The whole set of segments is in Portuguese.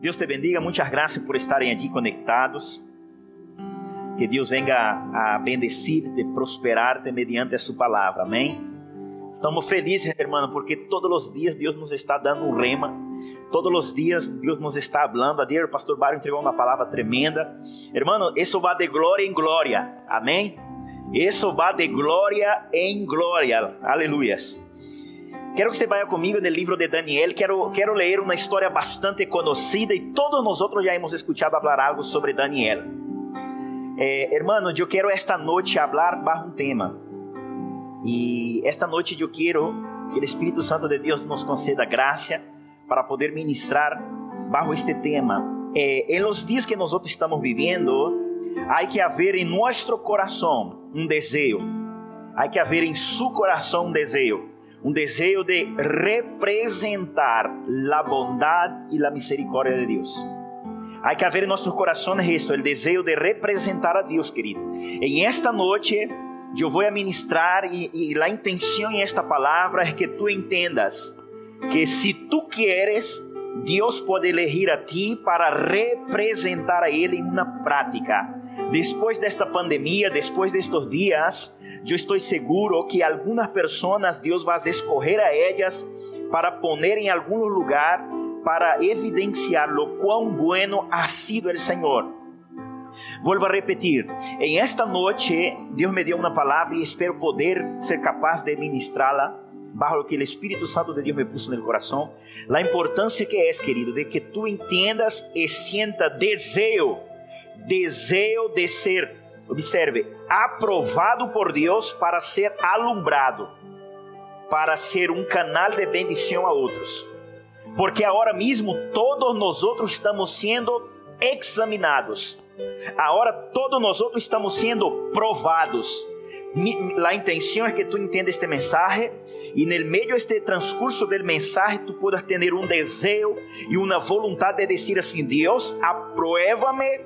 Deus te bendiga, muitas graças por estarem aqui conectados. Que Deus venga a bendecir-te, prosperar-te mediante a sua palavra, amém? Estamos felizes, irmão, porque todos os dias Deus nos está dando um rema, todos os dias Deus nos está falando. Ayer o pastor Barrio entregou uma palavra tremenda. Irmão, isso vai de glória em glória, amém? Isso vai de glória em glória, aleluias. Quero que você vá comigo no livro de Daniel. Quero, quero ler uma história bastante conhecida e todos nós já hemos escuchado falar algo sobre Daniel. Eh, hermano, eu quero esta noite falar bajo um tema. E esta noite eu quero que o Espírito Santo de Deus nos conceda graça para poder ministrar bajo este tema. Eh, em los dias que nós estamos vivendo, há que haver em nosso coração um desejo. Há que haver em seu coração um desejo um desejo de representar a bondade e a misericórdia de Deus. Há que haver em nossos corações isto, o desejo de representar a Deus, querido. Em esta noite, eu vou ministrar e, e a intenção em esta palavra é que tu entendas que se tu queres, Deus pode elegir a ti para representar a Ele em uma prática. Depois desta pandemia, depois destes dias, eu estou seguro que algumas pessoas Deus vai escolher a elas para poner em algum lugar para evidenciar lo quão bueno ha sido o Senhor. Volvo a repetir, em esta noite Deus me deu uma palavra e espero poder ser capaz de ministrá-la bajo o que o Espírito Santo de Deus me puso no coração. A importância que é, querido, de que tu entendas e sienta desejo, desejo de ser observe, aprovado por Deus para ser alumbrado, para ser um canal de bendição a outros. Porque agora mesmo todos nós outros estamos sendo examinados. Agora todos nós outros estamos sendo provados. A intenção é que tu entendas este mensagem e no meio deste transcurso do mensagem tu puedas ter um desejo e uma vontade de dizer assim: Deus, aprueba-me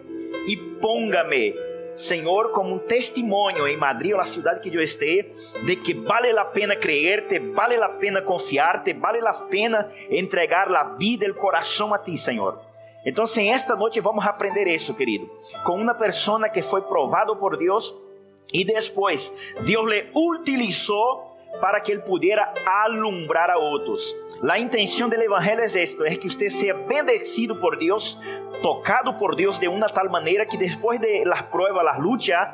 e ponga-me Senhor, como um testemunho em Madrid ou na cidade que eu esteja, de que vale a pena creerte, vale a pena confiar-te, vale a pena entregar a vida e o coração a ti, Senhor. Então, esta noite vamos aprender isso, querido, com uma pessoa que foi provado por Deus e depois Deus le utilizou para que ele pudiera alumbrar a outros. A intenção do evangelho é esto, é que você seja bendecido por Deus, tocado por Deus de uma tal maneira que depois de las pruebas, las luchas,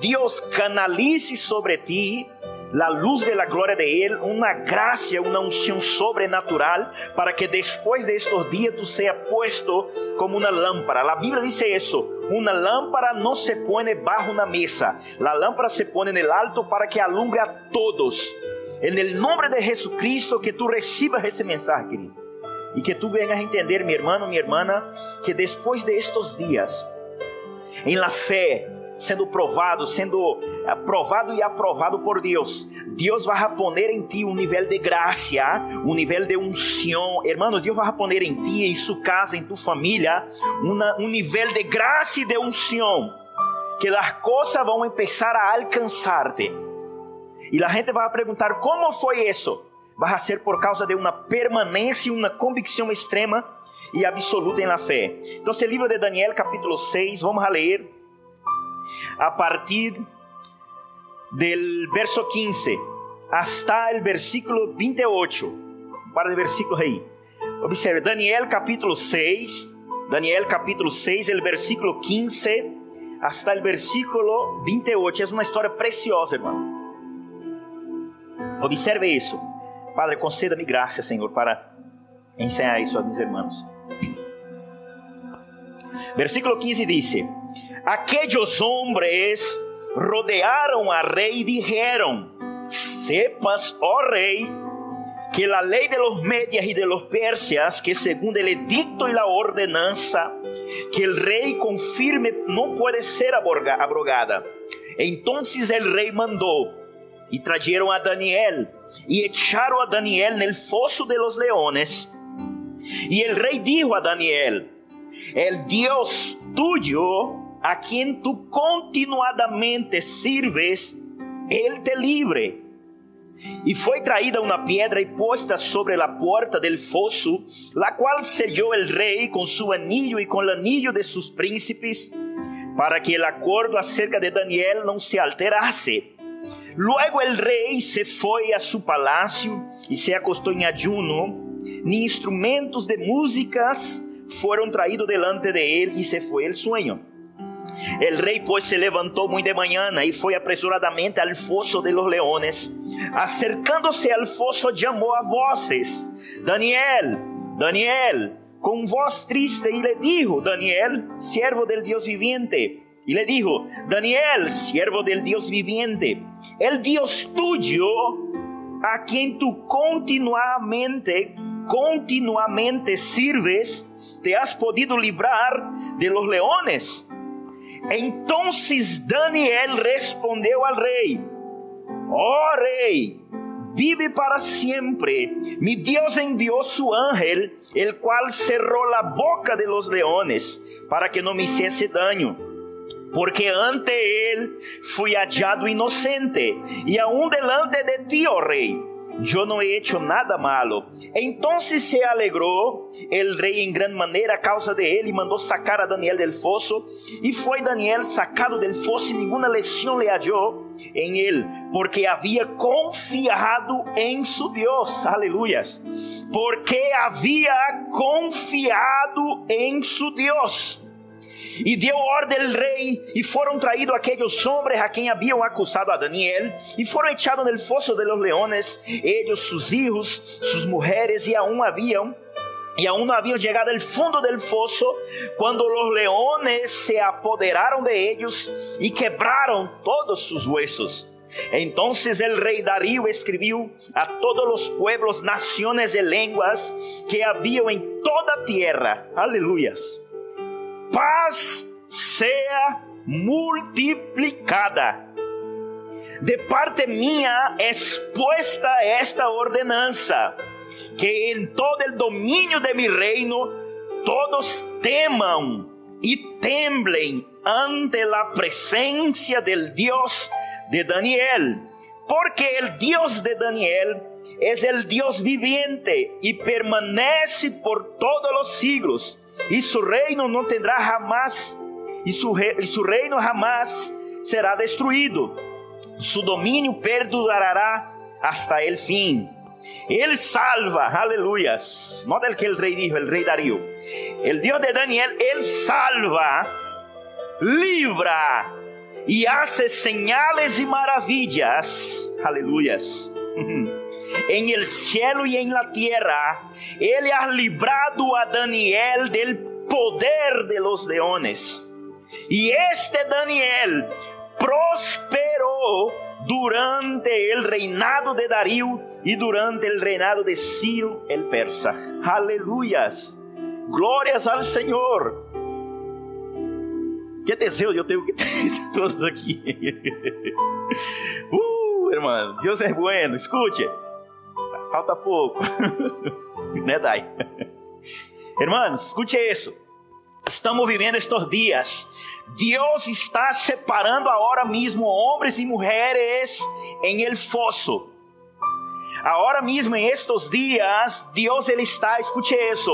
Deus canalize sobre ti la luz de la gloria de Él, una gracia, una unción sobrenatural, para que después de estos días tú seas puesto como una lámpara. La Biblia dice eso, una lámpara no se pone bajo una mesa, la lámpara se pone en el alto para que alumbre a todos. En el nombre de Jesucristo, que tú recibas ese mensaje, querido. Y que tú vengas a entender, mi hermano, mi hermana, que después de estos días, en la fe, sendo provado, sendo provado e aprovado por Deus. Deus vai poner em ti um nível de graça, um nível de unção. Hermano, Deus vai poner em ti, em sua casa, em tua família, uma, um nível de graça e de unção. Que as coisas vão começar a alcançar-te. E a gente vai perguntar: como foi isso? Vai ser por causa de uma permanência, uma convicção extrema e absoluta na fé. Então, esse livro de Daniel, capítulo 6, vamos a ler a partir del verso 15 hasta el versículo 28. Un par de versículos ahí. Observe, Daniel capítulo 6, Daniel capítulo 6, el versículo 15 hasta el versículo 28. Es una historia preciosa, hermano. Observe isso. Padre, conceda-me graça, Senhor, para ensinar isso a mis hermanos. Versículo 15 diz: Aquellos hombres rodearon a rey y dijeron, sepas, oh rey, que la ley de los medias y de los persias, que según el edicto y la ordenanza que el rey confirme, no puede ser abrogada. Entonces el rey mandó y trajeron a Daniel y echaron a Daniel en el foso de los leones. Y el rey dijo a Daniel, el Dios tuyo a quien tú continuadamente sirves, Él te libre. E foi traída uma pedra e posta sobre a porta del fosso, la qual sellou el rei com su anillo e com o anillo de sus príncipes, para que el acordo acerca de Daniel não se alterase. Luego el rei se foi a su palacio e se acostou em ayuno, ni instrumentos de músicas foram traídos delante de ele e se foi el sueño. El rey pues se levantó muy de mañana y fue apresuradamente al foso de los leones. Acercándose al foso llamó a voces, Daniel, Daniel, con voz triste y le dijo, Daniel, siervo del Dios viviente. Y le dijo, Daniel, siervo del Dios viviente, el Dios tuyo, a quien tú continuamente, continuamente sirves, te has podido librar de los leones. Entonces Daniel respondeu al rei: Oh rei, vive para sempre. Mi Deus enviou su ángel, el cual cerró la boca de los leones, para que não me hiciese daño. Porque ante ele fui hallado inocente, e aún delante de ti, oh rei yo no he hecho nada malo. Entonces se alegró el rey en gran manera a causa de él y mandó sacar a Daniel del foso. Y fue Daniel sacado del foso y ninguna lesión le halló en él, porque había confiado en su Dios. Aleluyas. Porque había confiado en su Dios. E deu ordem ao rei, e foram traídos aqueles homens a quem haviam acusado a Daniel, e foram echados no fosso de los leones, eles, seus filhos, suas mulheres, e aún haviam e aún não haviam chegado ao fundo del fosso quando os leones se apoderaram de eles e quebraram todos sus huesos. Entonces el rey Darío escribió a todos los pueblos, naciones y lenguas que había en toda tierra. Aleluyas paz sea multiplicada. De parte minha expuesta esta ordenança, que em todo o domínio de mi reino todos temam e temblem ante la presencia del Dios de Daniel, porque el Dios de Daniel es el Dios viviente y permanece por todos los siglos e su reino não tendrá jamás, e su, e su reino jamás será destruído. Su domínio perdurará hasta el fim. Ele salva, aleluias. Nota el que el rey dijo, el rey Darío. El Dios de Daniel, Él salva, libra y hace señales y maravillas. Aleluias. em el cielo e em la tierra. Ele ha librado a Daniel del poder de los leones. E este Daniel prosperou durante el reinado de Darío e durante el reinado de Ciro el persa. Aleluias. Glórias ao Senhor. Que desejo eu tenho que ter todos aqui. uh, irmão, Deus é bueno. Escute falta pouco. né, Dai? Irmãos, escute isso. Estamos vivendo estes dias. Deus está separando agora mesmo homens e mulheres em el fosso. Agora mesmo em estes dias, Deus ele está, escute isso.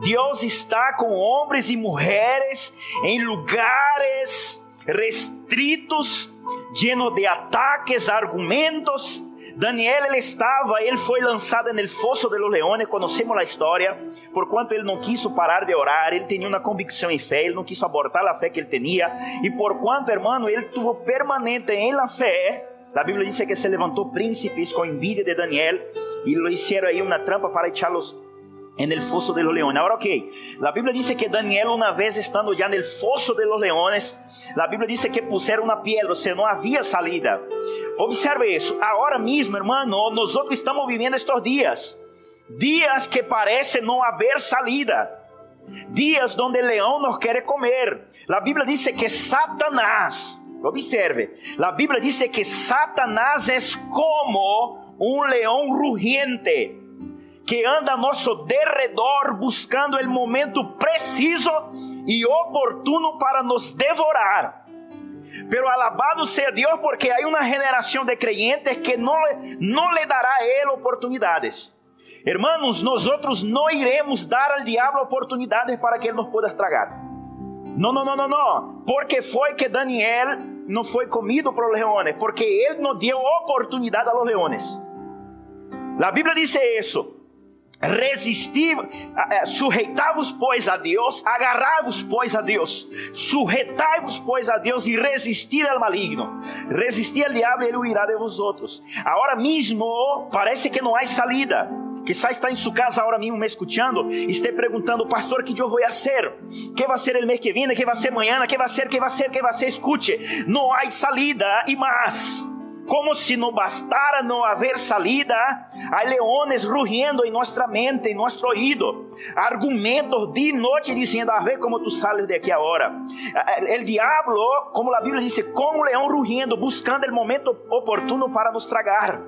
Deus está com homens e mulheres em lugares restritos, lleno de ataques, argumentos, Daniel ele estava, ele foi lançado no fosso de los leones, conhecemos a história, por quanto ele não quis parar de orar, ele tinha uma convicção em fé, ele não quis abortar a fé que ele tinha, e por quanto, hermano, ele tuvo permanente em la fé, a Bíblia diz que se levantou príncipes com envidia de Daniel e lo hicieron aí uma trampa para echarlos en el foso de los leones. Ahora, ok, la Biblia dice que Daniel una vez estando ya en el foso de los leones, la Biblia dice que pusieron una piedra, o sea, no había salida. Observe eso, ahora mismo, hermano, nosotros estamos viviendo estos días, días que parece no haber salida. Días donde el león nos quiere comer. La Biblia dice que Satanás, observe, la Biblia dice que Satanás es como un león rugiente que anda a nosso derredor buscando o momento preciso e oportuno para nos devorar. Pero alabado sea Dios porque hay una generación de creyentes que no, no le dará a Él oportunidades. Hermanos, nosotros no iremos dar al diablo oportunidades para que Él nos pueda estragar. No, no, no, no, no. Porque fue que Daniel no fue comido por los leones, porque Él nos dio oportunidad a los leones. La Biblia dice eso. Resistir, sujeitavos, pois, a Deus, agarrai-vos, pois, a Deus, sujeitai-vos, pois, a Deus e resistir ao maligno. Resistir ao diabo, ele huirá de vosotros. Agora mesmo, parece que não há saída. Quizá está em sua casa agora mesmo me escutando e esteja perguntando, pastor, que eu vou fazer? Que vai ser o mês que vem? Que vai ser amanhã? Que vai ser? Que vai ser? Que vai ser? Escute, não há saída e mais como se não bastara não haver salida, há leones rugiendo em nossa mente, em nosso ouído, argumentos de noite dizendo: A ver como tu sales de aqui agora. O diabo, como a Bíblia diz, como um leão rugindo, buscando o momento oportuno para nos tragar.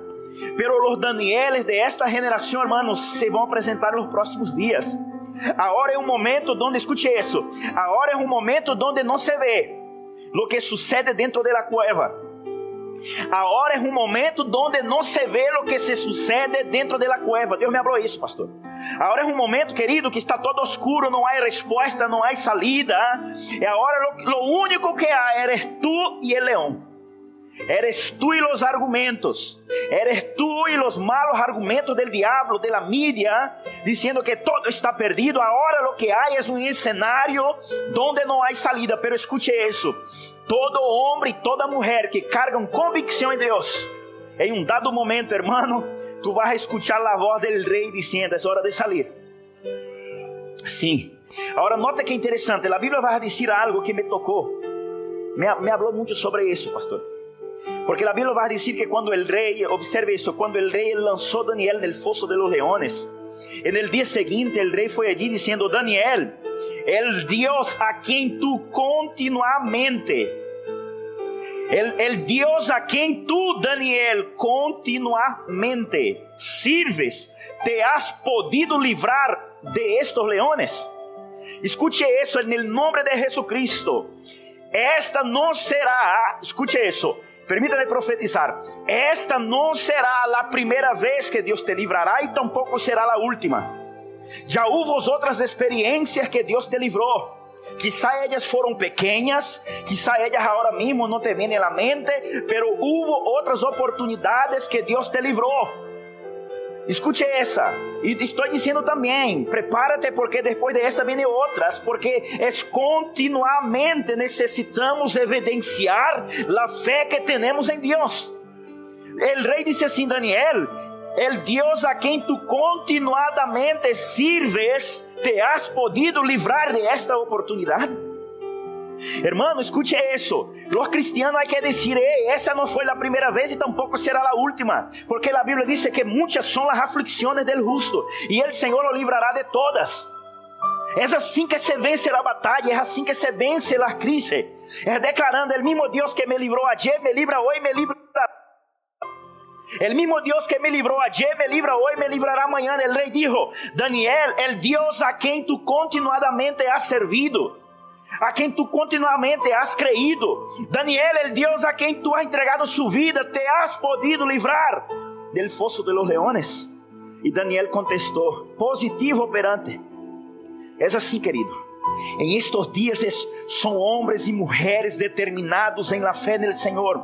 Pero os Danieles de esta geração, hermanos, se vão apresentar nos próximos dias. Agora é um momento onde, escute isso, agora é um momento onde não se vê o que sucede dentro da cueva Agora é um momento onde não se vê o que se sucede dentro da cueva. Deus me abriu isso, pastor. Agora é um momento, querido, que está todo oscuro, não há resposta, não há salida. E agora o único que há eres tu e o leão. Eres tú y los argumentos. Eres tú y los malos argumentos del diablo, de la media, diciendo que todo está perdido. Ahora lo que hay es un escenario donde no hay salida. Pero escuche eso. Todo hombre y toda mujer que cargan convicción en Dios, en un dado momento, hermano, tú vas a escuchar la voz del rey diciendo, es hora de salir. Sim. Agora, nota que interessante, a Bíblia vai dizer algo que me tocou. Me, me falou muito sobre isso, pastor. Porque la Biblia va a decir que cuando el rey, observe esto, cuando el rey lanzó a Daniel en el foso de los leones, en el día siguiente el rey fue allí diciendo, Daniel, el Dios a quien tú continuamente, el, el Dios a quien tú, Daniel, continuamente sirves, te has podido librar de estos leones. Escuche eso en el nombre de Jesucristo. Esta no será, escuche eso, Permítame profetizar. Esta não será a primeira vez que Deus te livrará e tampouco será a última. Já houve outras experiências que Deus te livrou. Quizá elas foram pequenas, quizá elas agora mesmo não te vêm à mente, pero houve outras oportunidades que Deus te livrou. Escute essa. E estou dizendo também, prepárate porque depois desta vêm outras, porque continuamente necessitamos evidenciar a fé que temos em Deus. O rei disse assim, Daniel, el Deus a quem tu continuadamente sirves, te has podido livrar de esta oportunidade? Hermano, escute isso. Los cristianos hay que decir, hey, esa no fue la primera vez y tampoco será la última. Porque la Biblia dice que muchas son las aflicciones del justo y el Señor lo librará de todas. É assim que se vence a batalha, é assim que se vence a crise. É declarando: o mesmo Deus que me livrou ayer, me libra hoje, me libra. O mesmo Deus que me livrou ayer, me libra hoje, me livrará amanhã. O rei dijo: Daniel, el Deus a quem tu continuadamente has servido a quem tu continuamente has creído. Daniel, el Deus a quem tu has entregado sua vida, te has podido livrar del fosso de los leones. E Daniel contestou, positivo operante. É assim, querido. Em estes dias são homens e mulheres determinados em la fé no Senhor.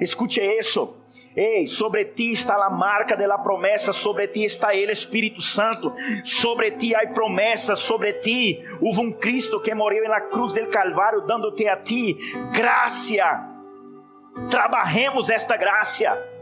Escute isso. Ei, sobre ti está a marca da promessa, sobre ti está ele, Espírito Santo, sobre ti há promessas, sobre ti houve um Cristo que morreu na cruz del Calvário, dando-te a ti graça. Trabalhemos esta graça.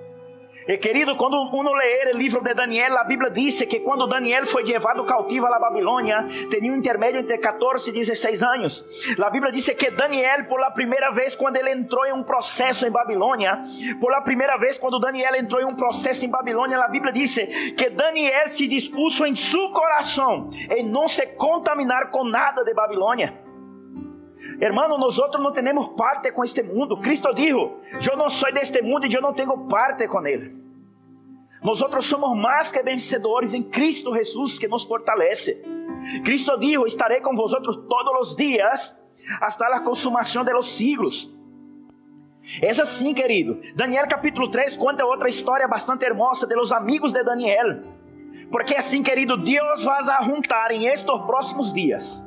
E querido, quando uno ler o livro de Daniel, a Bíblia diz que quando Daniel foi levado cautivo à Babilônia, tinha um intermédio entre 14 e 16 anos. A Bíblia diz que Daniel, por a primeira vez, quando ele entrou em um processo em Babilônia, por a primeira vez, quando Daniel entrou em um processo em Babilônia, a Bíblia diz que Daniel se dispuso em seu coração em não se contaminar com nada de Babilônia. Hermano, nosotros no tenemos parte con este mundo. Cristo dijo, yo no soy de este mundo y yo no tengo parte con él. Nosotros somos más que vencedores en Cristo Jesús que nos fortalece. Cristo dijo, estaré con vosotros todos los días hasta la consumación de los siglos. É assim, querido. Daniel capítulo 3 conta outra história bastante hermosa de los amigos de Daniel. Porque assim, querido, Deus vai juntar em estes próximos dias.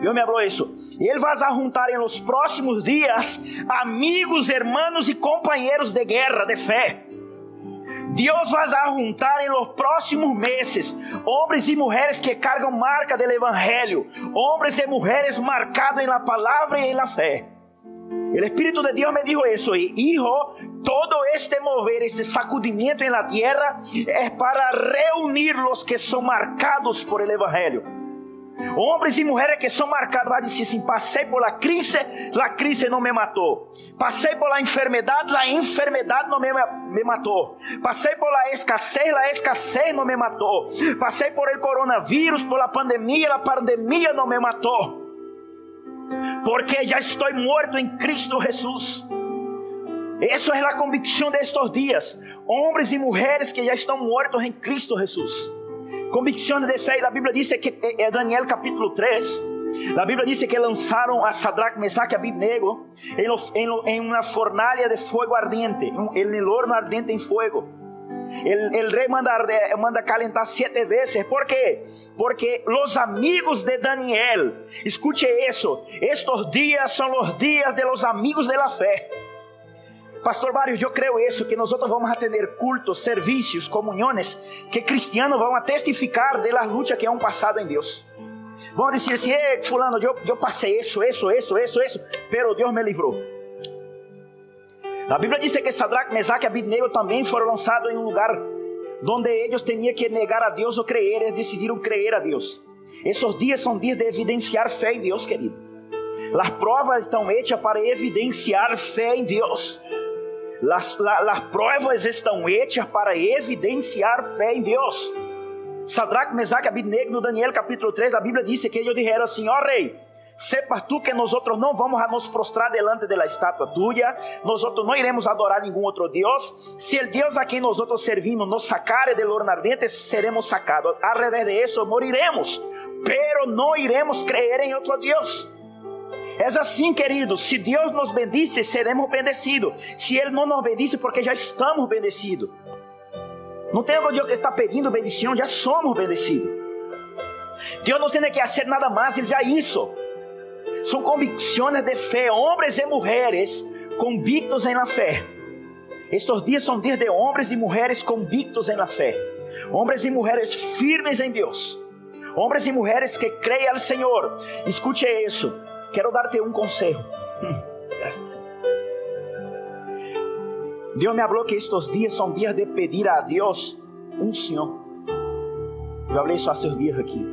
Deus me falou isso. Ele vai juntar em los próximos dias amigos, hermanos e companheiros de guerra, de fé. Deus vai juntar em los próximos meses homens e mulheres que cargam marca do Evangelho, homens e mulheres marcados em la palavra e em la fé. El Espíritu de Dios me dijo eso. Y hijo, todo este mover, este sacudimiento en la tierra es para reunir los que son marcados por el Evangelio. Homens e mulheres que são marcados, vai dizer assim: passei por la crise, la crise não me matou. Passei por la enfermidade, la enfermidade não me, me matou. Passei por la escassez, la escassez não me matou. Passei por el coronavírus, por la pandemia, la pandemia não me matou porque ya estoy muerto en Cristo Jesús. Eso es la convicción de estos días. Hombres y mujeres que ya están muertos en Cristo Jesús. Convicción de fe. La Biblia dice que eh, Daniel capítulo 3. La Biblia dice que lanzaron a Sadrach, Mesach y Abednego en, los, en, en una fornalha de fuego ardiente, en el horno ardiente en fuego. El, el, rey manda, manda calentar siete veces. ¿Por qué? Porque los amigos de Daniel, escuche eso, estos días son los días de los amigos de la fe. Pastor Barrios, yo creo eso, que nosotros vamos a tener cultos, servicios, comuniones, que cristianos a testificar de la lucha que han pasado en Dios. Vão dizer assim, fulano, eu, eu passei isso, isso, isso, isso, isso, pero Deus me livrou. A Bíblia diz que Sadrach, Mesaque e Abidnego também foram lançados em um lugar onde eles tinham que negar a Deus ou crer, eles decidiram crer a Deus. Esses dias são dias de evidenciar fé em Deus, querido. As provas estão hechas para evidenciar fé em Deus. As, las provas estão hechas para evidenciar fé em Deus. Sadrach, Mesaque Abidnego, no Daniel capítulo 3, a Bíblia diz que eles disseram assim: Ó oh, rei, Sepas tú que nosotros no vamos a nos prostrar delante de la estatua tuya, nosotros no iremos a adorar ningún otro Dios. Si el Dios a quien nosotros servimos nos sacare del horno ardiente, seremos sacados. Al revés de eso, moriremos, pero no iremos creer en otro Dios. Es assim, queridos. Se Deus nos bendice, seremos bendecidos. Se Ele não nos bendice, porque já estamos bendecidos. Não tem algum Deus que está pedindo bendição, já somos bendecidos. Deus não tem que fazer nada mais, Ele já isso. São convicções de fé, homens e mulheres convictos em la fé. Estes dias são dias de homens e mulheres convictos em la fé. Homens e mulheres firmes em Deus. Homens e mulheres que creem ao Senhor. Escute isso. Quero dar-te um conselho. Graças Deus me falou que estes dias são dias de pedir a Deus um Senhor. Eu falei isso há seus dias aqui.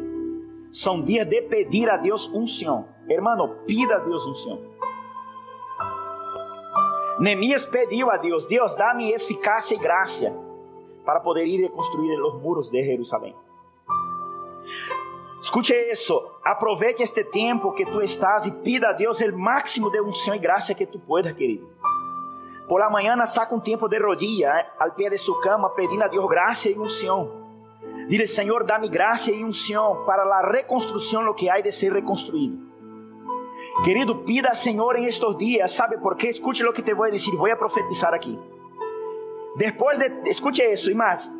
São dias de pedir a Deus um Senhor. Hermano, pida a Deus unção. Neemias pediu a Deus: Deus, dá-me eficácia e graça para poder ir e construir os muros de Jerusalém. Escute isso, aproveite este tempo que tu estás e pida a Deus o máximo de unção e graça que tu puedas, querido. Por la manhã está com tempo de rodilha, eh, al pé de sua cama, pedindo a Deus graça e unção. Dile, Senhor, dá-me graça e unção para a reconstrução, lo que há de ser reconstruído. Querido, pida al Señor en estos días. ¿Sabe por qué? Escuche lo que te voy a decir. Voy a profetizar aquí. Después de, escuche eso y más.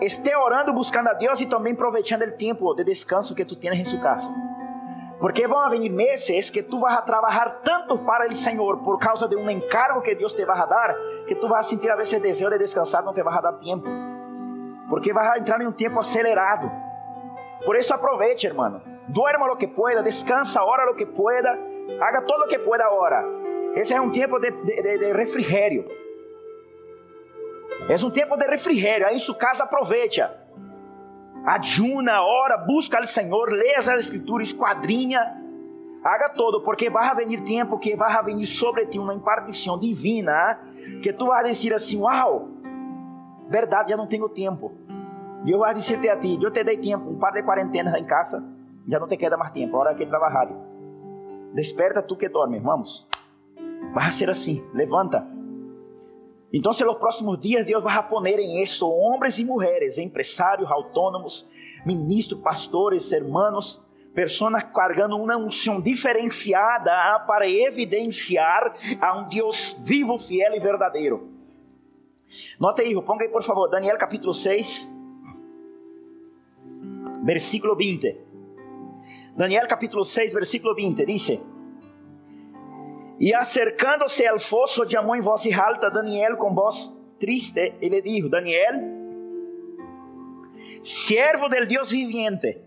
Esté orando, buscando a Dios y también aprovechando el tiempo de descanso que tú tienes en su casa. Porque a venir meses que tú vas a trabajar tanto para el Señor por causa de un encargo que Dios te va a dar, que tú vas a sentir a veces deseo de descansar, no te vas a dar tiempo. Porque vas a entrar en un tiempo acelerado. Por eso aproveche, hermano. Duerma lo que pueda, descansa, ora lo que pueda Haga todo lo que pueda ahora. Ese es un tiempo de, de, de refrigerio. É um tempo de refrigério. Aí em sua casa aproveita. Adjuna, ora, busca ao Senhor, leia as Escrituras, esquadrinha. Haga todo, porque vai venir tempo que vai venir sobre ti uma impartição divina, que tu vai dizer assim: Uau, verdade, já não tenho tempo. E eu vou dizer a ti: Eu te dei tempo, um par de quarentenas em casa, já não te queda mais tempo, hora que trabalhar. Desperta tu que dorme, vamos. Vai ser assim, levanta. Então, en los próximos dias, Deus vai poner em isso homens e mulheres, empresários, autônomos, ministros, pastores, hermanos, Personas cargando uma unção diferenciada para evidenciar a um Deus vivo, fiel e verdadeiro. Note aí, ponga aí por favor, Daniel capítulo 6, versículo 20. Daniel capítulo 6, versículo 20, dice: E acercando-se al fosso, chamou em voz alta Daniel com voz triste, e le dijo: Daniel, siervo del Dios viviente,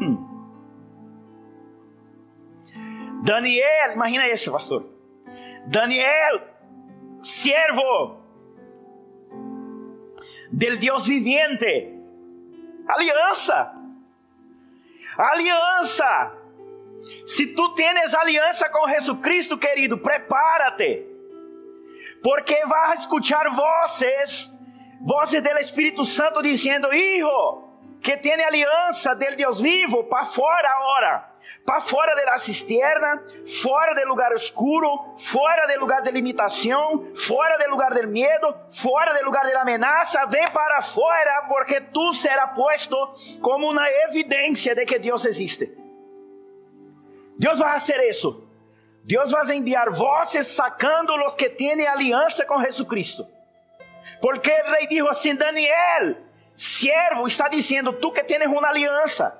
hmm. Daniel, imagina isso, pastor. Daniel, siervo del Dios viviente, aliança, aliança. Se tu tens aliança com Jesus querido, prepárate, porque vas a escuchar voces, voces del Espírito Santo dizendo: Hijo, que tem aliança del Deus vivo, para fora agora para fora da cisterna, fora do lugar escuro, fora do lugar de limitação, fora do lugar do medo, fora do lugar da ameaça, vem para fora, porque tu será posto como uma evidência de que Deus existe. Deus vai fazer isso. Deus vai enviar vozes sacando os que têm aliança com Jesus Porque o rei dijo assim: Daniel, siervo, está dizendo, tu que tens uma aliança.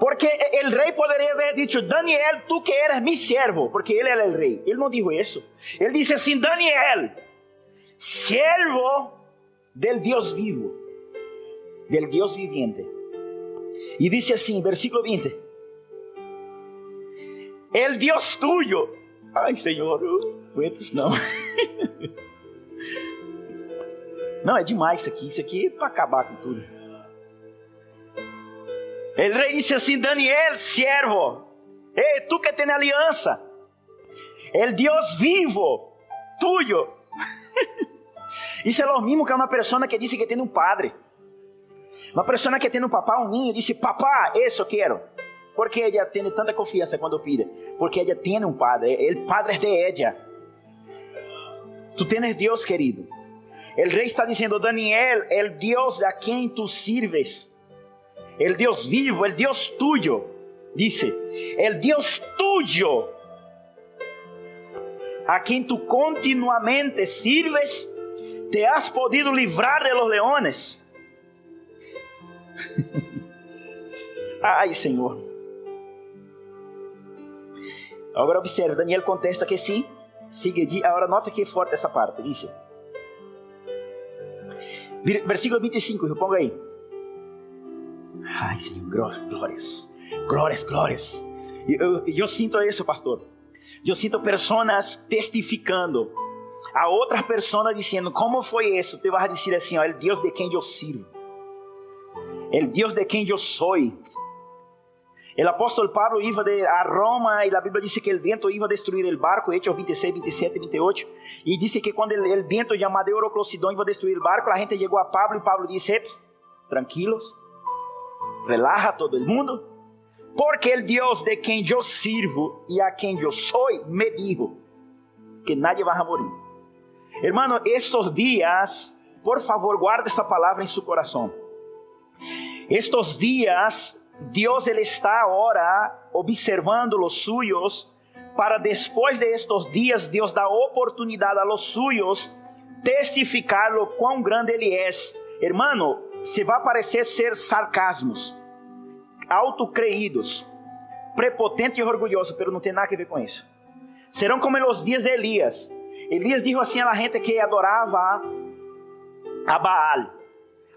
Porque el rey podría haber dicho, Daniel, tú que eres mi siervo, porque él era el rey. Él no dijo eso. Él dice así, Daniel, siervo del Dios vivo, del Dios viviente. Y dice así, versículo 20, el Dios tuyo. Ay, Senhor, cuentos não. não, é demais isso aqui. Isso aqui é para acabar com tudo. O rei disse assim: Daniel, siervo, hey, tu que tem aliança, el Deus vivo, tuyo. Isso é o mesmo que uma pessoa que disse que tem um padre. Uma pessoa que tem um papá, um ninho, disse: Papá, isso quero. Porque ela tem tanta confiança quando pide? Porque ela tem um padre. O padre é de ella. Tu tens Deus, querido. O rei está dizendo: Daniel, el Deus a quem tu sirves el Dios vivo, el Dios tuyo, dice, el Dios tuyo, a quien tú continuamente sirves, te has podido librar de los leones. Ai, Senhor. Agora observe, Daniel contesta que sim. Sigue, agora nota que forte essa parte. Dice. Versículo 25, ponga aí. Ai, Senhor, glórias, glórias, glórias. Eu, eu sinto isso, pastor. Eu sinto pessoas testificando a outras pessoas dizendo como foi isso. Tu vas dizer assim, ó, o Deus de quem eu sirvo, o Deus de quem eu sou. O apóstolo Pablo iba de, a Roma e a Bíblia diz que o vento iba a destruir o barco, Hechos 26, 27 28. E disse que quando o vento chamado Euroclosidón iba a destruir o barco, a gente chegou a Pablo e Pablo disse: tranquilos, relaja todo el mundo, porque el Dios de quien yo sirvo y a quien yo soy me dijo que nadie va a morir. Hermano, estos días, por favor, guarde esta palabra en su corazón. Estos días, Dios Él está ahora observando los suyos para después de estos días, Dios da oportunidad a los suyos testificar lo cuán grande Ele é. Hermano, se vai parecer ser sarcasmos, autocreídos, prepotentes e orgulhosos, pero não tem nada a ver com isso. Serão como nos dias de Elias. Elias dijo assim a gente que adorava a Baal,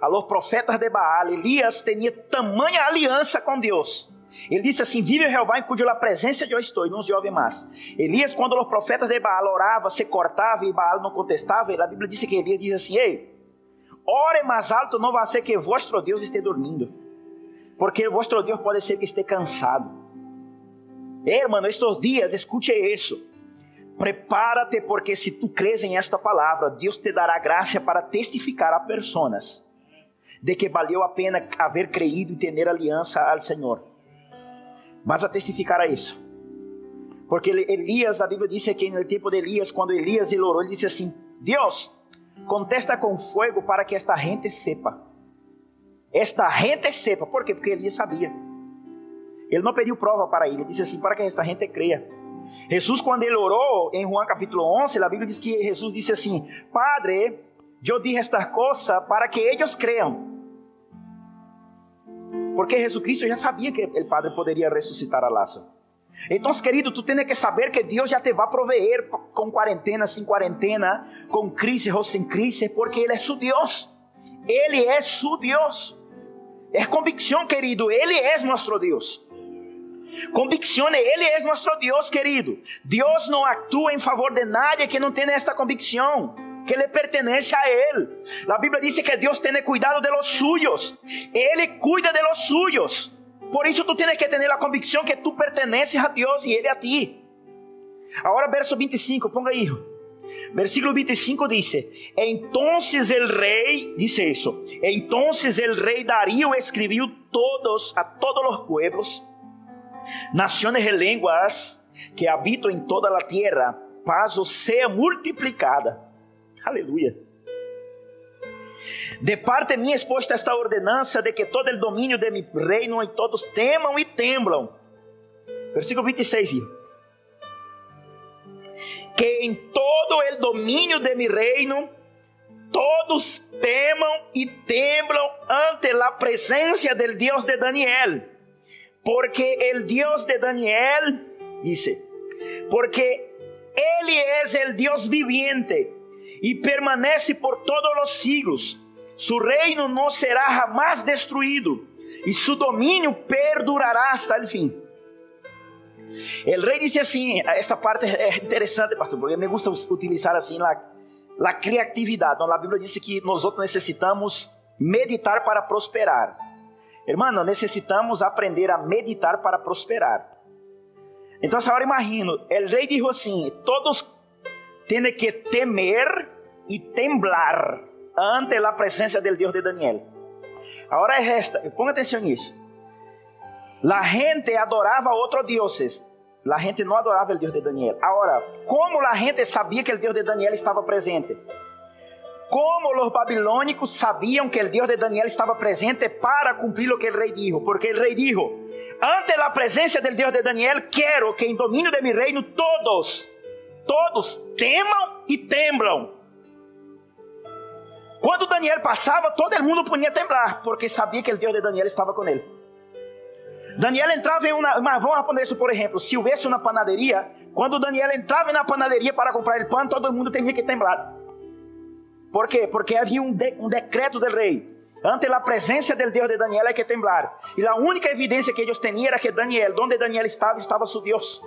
a los profetas de Baal. Elias tinha tamanha aliança com Deus. Ele disse assim: Vive Jeová em cuja presença eu estou, e não se ouve mais. Elias, quando os profetas de Baal oravam, se cortava e Baal não contestava, a Bíblia disse que Elias disse assim: Ei, ore mais alto, não vai ser que vosso Deus esteja dormindo. Porque vuestro Deus pode ser que esteja cansado. Hermano, estes dias, escute isso. Prepárate, porque se tu crees em esta palavra, Deus te dará graça para testificar a pessoas de que valeu a pena haver creído e ter aliança ao Senhor. Vas a testificar a isso. Porque Elias, a Bíblia diz que no tempo de Elias, quando Elias ele orou, ele disse assim: Deus, contesta com fogo para que esta gente sepa esta gente sepa. Por quê? Porque Elias sabia. Ele não pediu prova para ele, ele disse assim, para que esta gente creia. Jesus, quando ele orou, em Juan capítulo 11, a Bíblia diz que Jesus disse assim: Padre, eu dije esta coisa para que eles creiam. Porque Jesus Cristo já sabia que o Padre poderia ressuscitar a Lázaro. Então, querido, tu tens que saber que Deus já te vai proveer com quarentena, sem quarentena, com crise ou sem crise, porque Ele é seu Deus. Ele é seu Deus. É convicção, querido, Ele é nosso Deus. Convicção, Ele é nosso Deus, querido. Deus não atua em favor de nadie que não tenha esta convicção que le pertenece a Él. La Biblia dice que Dios tiene cuidado de los suyos. Él cuida de los suyos. Por isso tu tienes que ter a convicção que tu perteneces a Deus e Ele a ti. Agora, verso 25, ponga aí. Versículo 25 diz: Entonces el rei, dice isso. Entonces el rei Darío escreveu todos a todos os pueblos, naciones e lenguas que habitam em toda a tierra, paz os sea multiplicada. Aleluia. De parte minha exposta esta ordenança de que todo o domínio de mi reino e todos temam e temblam. Versículo 26. Que em todo o domínio de mi reino todos temam e temblam ante a presença del Deus de Daniel. Porque el Deus de Daniel, dice, porque Ele é el Deus viviente e permanece por todos os siglos. Su reino não será jamais destruído e su domínio perdurará hasta el fim. El rei disse assim, esta parte é interessante, pastor, porque me gusta utilizar assim a, a criatividade. Então, a Bíblia diz que nós necessitamos meditar para prosperar. Hermano, necessitamos aprender a meditar para prosperar. Então, agora imagino, o rei disse assim: todos têm que temer e temblar ante a presença del Deus de Daniel. Agora é esta, ponga atenção nisso. A gente adorava outros deuses. A gente não adorava o Deus de Daniel. Agora, como a gente sabia que o Deus de Daniel estava presente? Como os babilônicos sabiam que o Deus de Daniel estava presente para cumprir o que o rei dijo? Porque o rei dijo: Ante a presença do Deus de Daniel, quero que em domínio de meu reino todos, todos temam e temblam. Quando Daniel passava, todo mundo podia temblar, porque sabia que o Deus de Daniel estava com ele. Daniel entrava em uma, mas vamos responder isso por exemplo, se houvesse uma panaderia, quando Daniel entrava na panaderia para comprar o pão, todo mundo tinha que temblar. Por quê? Porque havia um, de, um decreto do rei. Ante a presença do Deus de Daniel é que temblar. E a única evidência que eles tinham era que Daniel, onde Daniel estava, estava seu Deus.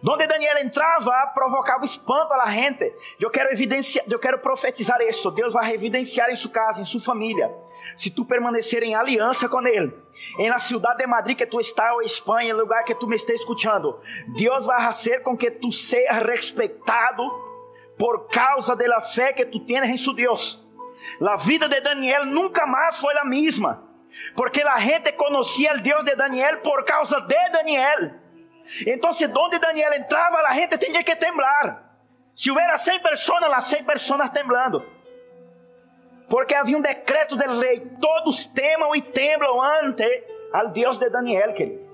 Donde Daniel entrava, provocava espanto à gente. Eu quero evidenciar, eu quero profetizar isso. Deus vai evidenciar em sua casa, em sua família. Se tu permanecer em aliança com Ele, em la cidade de Madrid que tu está ou Espanha, em lugar que tu me esteja escutando, Deus vai fazer com que tu sejas respeitado por causa da fé que tu tens em seu Deus. A vida de Daniel nunca mais foi a mesma, porque a gente conhecia o Deus de Daniel por causa de Daniel. Então, donde Daniel entrava, a gente tinha que temblar. Se hubiera 100 pessoas, as 100 pessoas temblando. Porque havia um decreto do rei: todos temam e temblam ante al Deus de Daniel, querido.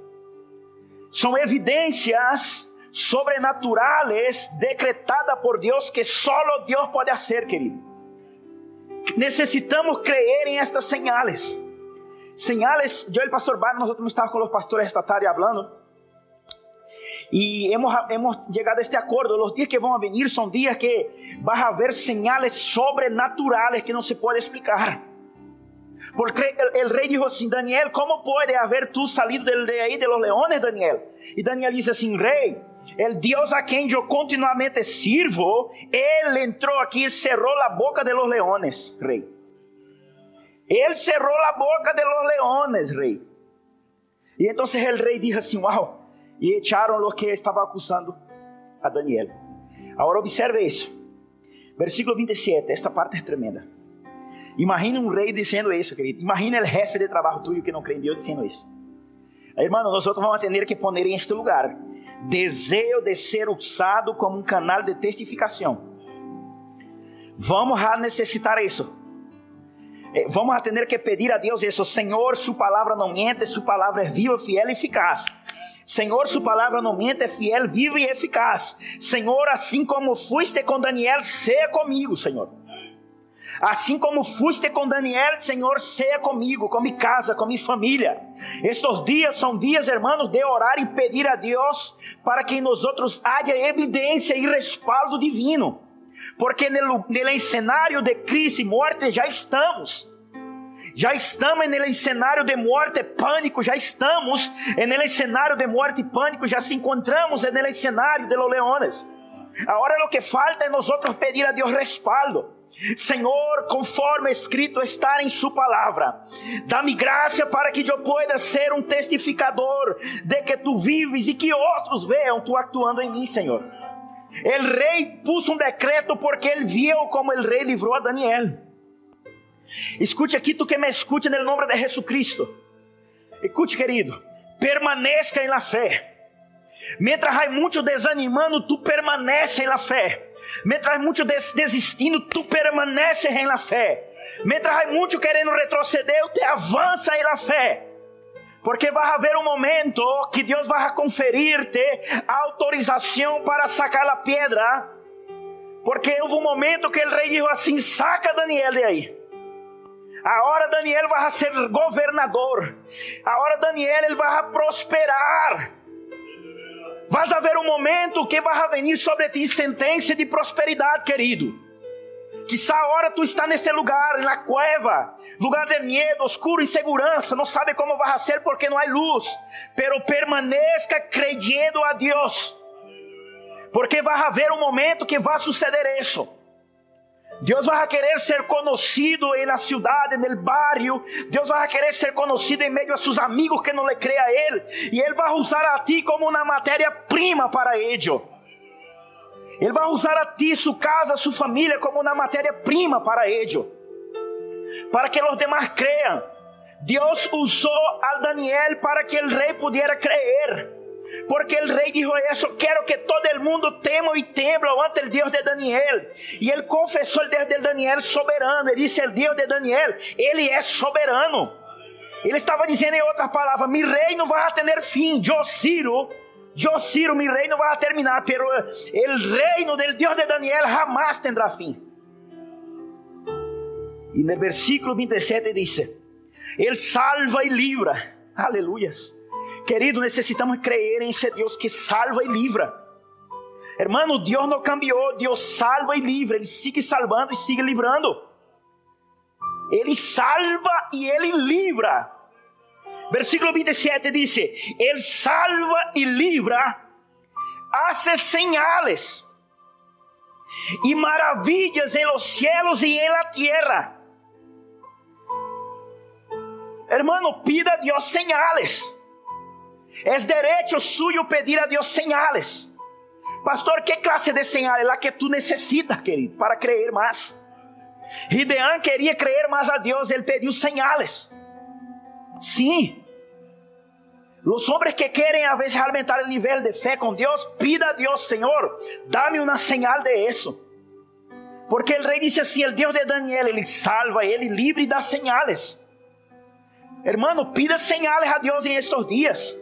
São evidências sobrenaturais decretadas por Deus que só Deus pode fazer, querido. Necessitamos crer em estas señales. Señales, eu e o pastor Bar, nós estávamos com os pastores esta tarde falando y hemos, hemos llegado a este acuerdo. Los días que van a venir son días que vas a ver señales sobrenaturales que no se puede explicar. Porque el, rey dijo así, Daniel, ¿cómo puede haber tú salido de ahí de los leones, Daniel? Y Daniel dice así, rey, el Dios a quien yo continuamente sirvo, él entró aquí y cerró la boca de los leones, rey. Él cerró la boca de los leones, rey. Y entonces el rey dijo así, wow, e echaram o que estava acusando a Daniel. Agora observe isso. Versículo 27, esta parte é tremenda. Imagina um rei dizendo isso, querido. Imagina o jefe de trabalho tuyo que não crê em Deus dizendo isso. Hermano, nós vamos ter que poner em este lugar desejo de ser usado como um canal de testificação. Vamos a necessitar isso. Eh, vamos a tener que pedir a Dios eso. Señor, su palabra no miente, su palabra es viva, fiel y eficaz. Senhor, sua palavra não mente, é fiel, viva e eficaz. Senhor, assim como fuiste com Daniel, seja comigo, Senhor. Assim como fuiste com Daniel, Senhor, seja comigo, com minha casa, com minha família. Estes dias são dias, hermanos, de orar e pedir a Deus para que nós outros haja evidência e respaldo divino. Porque no cenário de crise e morte já estamos. Já estamos no cenário de morte e pânico, já estamos no cenário de morte e pânico, já se encontramos no cenário de los leones. Agora o que falta é nós pedir a Deus respaldo. Senhor, conforme escrito está em Sua palavra, dá-me graça para que eu possa ser um testificador de que tu vives e que outros vejam tu actuando em mim, Senhor. O rei pôs um decreto porque ele viu como o rei livrou a Daniel. Escute aqui, tu que me escute no nome de Jesus Cristo. Escute, querido, permaneça em la fé. Mientras há muito desanimando, tu permanece em la fé. Mientras muito des desistindo, tu permaneces em la fé. Mientras há muito querendo retroceder, te avança em la fé. Porque vai haver um momento que Deus vai conferir-te autorização para sacar a pedra. Porque houve um momento que o rei disse assim: saca Daniel de aí. Agora Daniel vai ser governador. Agora Daniel ele vai prosperar. Vai haver um momento que vai venir sobre ti sentença de prosperidade, querido. Quizá agora tu está neste lugar, na cueva, lugar de medo, oscuro, insegurança, não sabe como vai ser porque não há luz, pero permaneça creyendo a Deus, porque vai haver um momento que vai suceder isso. Deus vai querer ser conhecido na cidade, no barrio. Deus vai querer ser conhecido em meio a seus amigos que não lhe creem a Ele. E Ele vai usar a ti como uma matéria-prima para ello. Ele vai usar a ti, sua casa, sua família como uma matéria-prima para ello. Para que os demais creiam. Deus usou a Daniel para que o rei pudesse crer. Porque el rey dijo eso, quiero que todo el mundo tema y tembla ante el Dios de Daniel. Y él confesó el Dios de Daniel soberano. Él dice, el Dios de Daniel, ele é soberano. Ele estava dizendo em outras palavras, mi reino vai ter fim. Eu, Ciro, eu, Ciro, mi reino vai terminar. Pero el reino del Dios de Daniel jamás tendrá fim. E no versículo 27 diz: Ele salva e livra. Aleluias Querido, necessitamos crer em esse Deus que salva e livra. Hermano, Deus não cambiou, Deus salva e livra, Ele sigue salvando e sigue livrando. Ele salva e Ele livra. Versículo 27 diz: Ele salva e livra, hace señales e maravilhas em los cielos e em la tierra. Hermano, pida a Deus señales. Es derecho suyo pedir a Dios señales. Pastor, ¿qué clase de señal es la que tú necesitas, querido, para creer más? Gideon quería creer más a Dios, él pidió señales. Sí. Los hombres que quieren a veces aumentar el nivel de fe con Dios, pida a Dios, Señor, dame una señal de eso. Porque el rey dice así, el Dios de Daniel, Él salva, Él libre y da señales. Hermano, pida señales a Dios en estos días.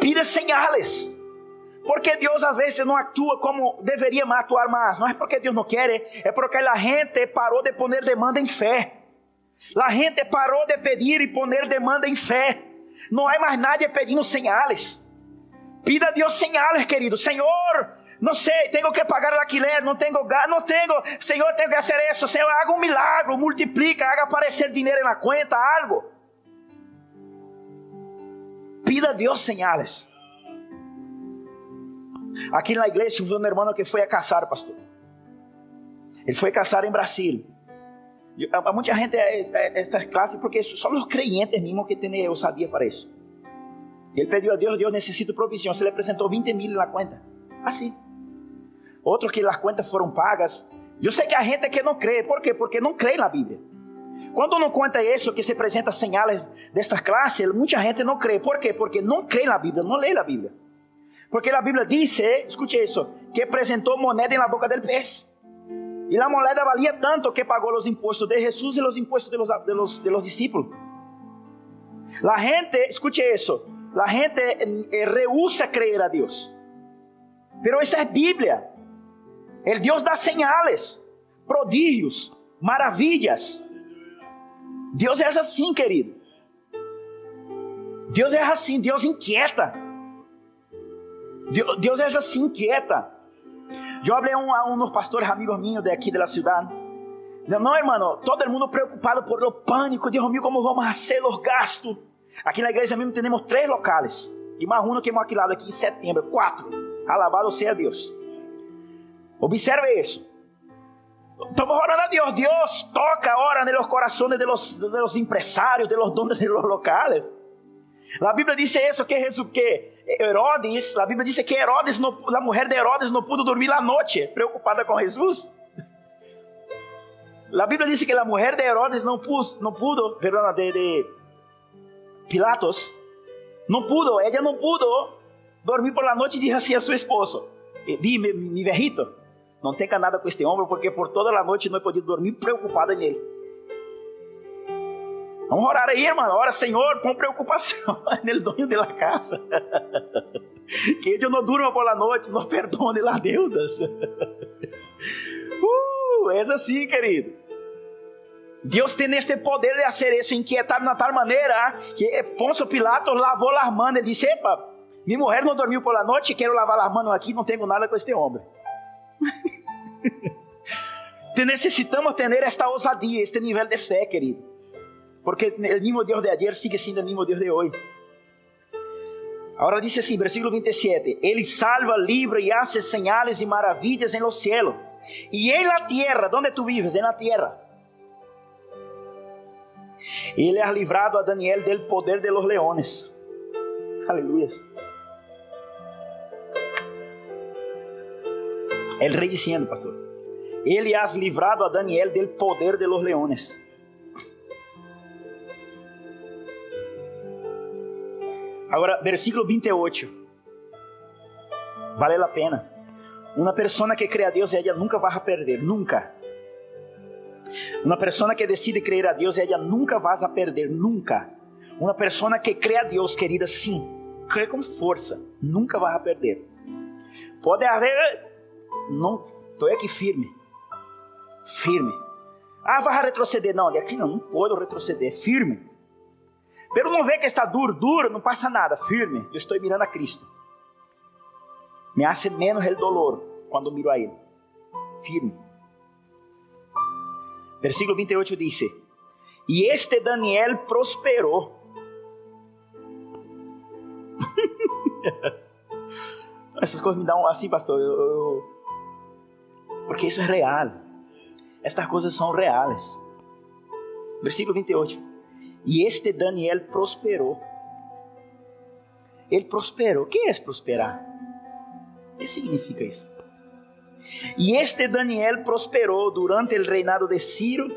Pida señales. Porque Deus às vezes não atua como deveria atuar mais. Não é porque Deus não quer, é porque a gente parou de poner demanda em fé. A gente parou de pedir e poner demanda em fé. Não há mais nada pedindo señales. Pida a Deus señales, querido. Senhor, não sei, tenho que pagar o alquiler, não tenho não tenho, Senhor, tenho que fazer isso. Senhor, haga um milagre, multiplica, haga aparecer dinheiro na conta, algo. Pida a Dios señales. Aqui na igreja houve um irmão que foi a caçar, pastor. Ele foi a caçar em Brasil. Muita gente é, é esta classe porque são os crentes mesmo que têm ousadia para isso. Ele pediu a Deus, Deus necessita provisión. Se le apresentou 20 mil na conta. Assim. Outros que as contas foram pagas. Eu sei que a gente que não crê. Por quê? Porque não crê na Bíblia. Quando uno conta isso, que se apresenta señales desta classe, muita gente não crê. ¿Por quê? Porque não crê na Bíblia, não lê a Bíblia. Porque a Bíblia diz, escute isso, que apresentou moneda na boca del pez. Y la moneda valía tanto que pagó los impuestos de Jesús y los impuestos de los, de los, de los discípulos. La gente, escuche eso, la gente eh, rehúsa creer a Dios. Pero esa es Biblia. El Dios da señales, prodigios, maravillas. Dios es así, querido. Deus é assim, Deus inquieta. Deus, Deus é assim, inquieta. A, um, a uns pastores amigos míos de da cidade. Não, irmão, todo mundo preocupado por o pânico. Deus mío, como vamos fazer os gastos? Aqui na igreja mesmo temos três locais. E mais um que hemos alquilado setembro. Quatro. Alabado seja Deus. Observe isso. Estamos orando a Deus. Deus toca ahora nos corações de los, de los empresários, de los donos de los locales. A Bíblia diz isso que, que Herodes, a Bíblia diz que Herodes, no, a mulher de Herodes não pudo dormir a noite, preocupada com Jesus. A Bíblia diz que a mulher de Herodes não, pus, não pudo, perdão, de, de Pilatos, não pudo, ela não pudo dormir por la noite e disse assim a seu esposo: Vi, mi, mi viejito, não tenha nada com este homem, porque por toda a noite não he podido dormir preocupada nele. Vamos orar aí, irmão. Ora, Senhor, com preocupação nele dono de la casa. que eu não durma por la noite, não perdone lá deudas. uh, é assim, querido. Deus tem este poder de fazer isso, inquietar de tal maneira que Ponço Pilatos lavou as mãos e disse: Epa, minha mulher não dormiu por la noite, quero lavar as mãos aqui, não tenho nada com este homem. Necessitamos ter esta ousadia, este nível de fé, querido. Porque el mismo Dios de ayer sigue siendo el mismo Dios de hoy. Ahora dice así, versículo 27, Él salva, libre y hace señales y maravillas en los cielos. Y en la tierra, ¿dónde tú vives? En la tierra. Él ha livrado a Daniel del poder de los leones. Aleluya. El rey diciendo, pastor, Él has livrado a Daniel del poder de los leones. Agora, versículo 28. Vale a pena. Uma pessoa que crê a Deus, ela nunca vai perder, nunca. Uma pessoa que decide crer a Deus, ela nunca vai perder, nunca. Uma pessoa que crê a Deus, querida, sim, crê com força, nunca vai perder. Pode haver, não, estou aqui firme, firme. Ah, vai retroceder? Não, aqui não, não pode retroceder, firme. Pero não vê que está duro, duro, não passa nada, firme. Eu estou mirando a Cristo. Me hace menos el dolor quando miro a Ele. Firme. Versículo 28 diz: E este Daniel prosperou. Essas coisas me dão assim, pastor. Eu, eu... Porque isso é real. Estas coisas são reais. Versículo 28. E este Daniel prosperou. Ele prosperou. O que é prosperar? O que significa isso? E este Daniel prosperou durante o reinado de Ciro,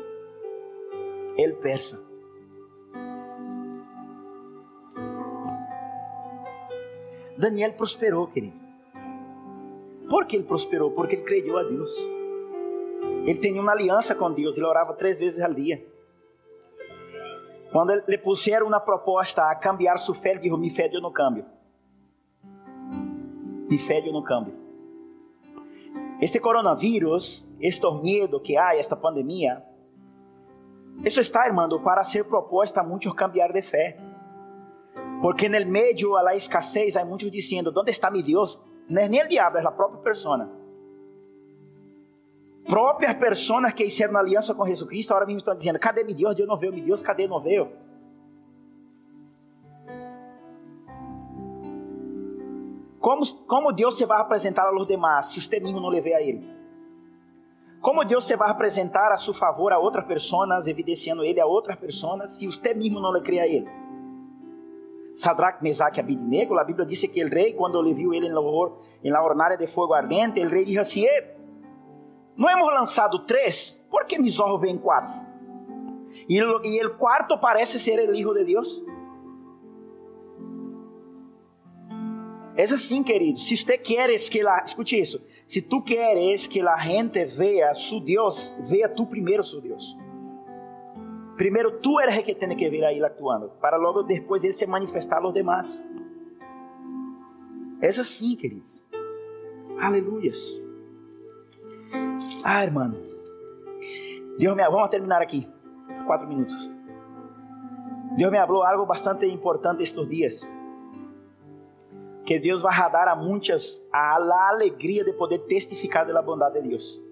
el persa. Daniel prosperou, querido. Por que ele prosperou? Porque ele creyó a Deus. Ele tinha uma aliança com Deus, ele orava três vezes ao dia. Quando lhe puseram uma proposta a cambiar sua fé, ele disse: eu não cambio. Mi fé eu não cambio. Este coronavírus, este medo que há, esta pandemia, isso está, irmão, para ser proposta a muitos cambiar de fé. Porque no meio a la escassez, há muitos dizendo: Onde está meu Deus? Não é nem o diabo, é a própria pessoa próprias pessoas que fizeram aliança com Jesus Cristo, agora mesmo estão dizendo: cadê meu Deus? Deus não veio, meu Deus, cadê não veio? Como, como Deus se vai apresentar a los demás se você mesmo não leve a Ele? Como Deus se vai apresentar a seu favor a outras pessoas, evidenciando Ele a outras pessoas, se você mesmo não crê a Ele? Sadrach, Mesaque e Abidnego, a Bíblia diz que o rei, quando ele viu ele em hornária de fogo ardente, o rei disse assim: não hemos lançado três? Por que mis ojos ven quatro? E o quarto parece ser o Hijo de Deus. É assim, querido. Se você quer que la, escute isso. Si tú quieres que la gente vea su Dios, vea tú primero su Dios. Primero tú eres el que tiene que ver ahí actuando, para luego después él se manifestar a los demás. Es así, queridos. Aleluyas. Ah, hermano. Dios me vamos a terminar aquí. Cuatro minutos. Dios me habló algo bastante importante estos días. Que Deus vai dar a muitas a la alegria de poder testificar da bondade de Deus.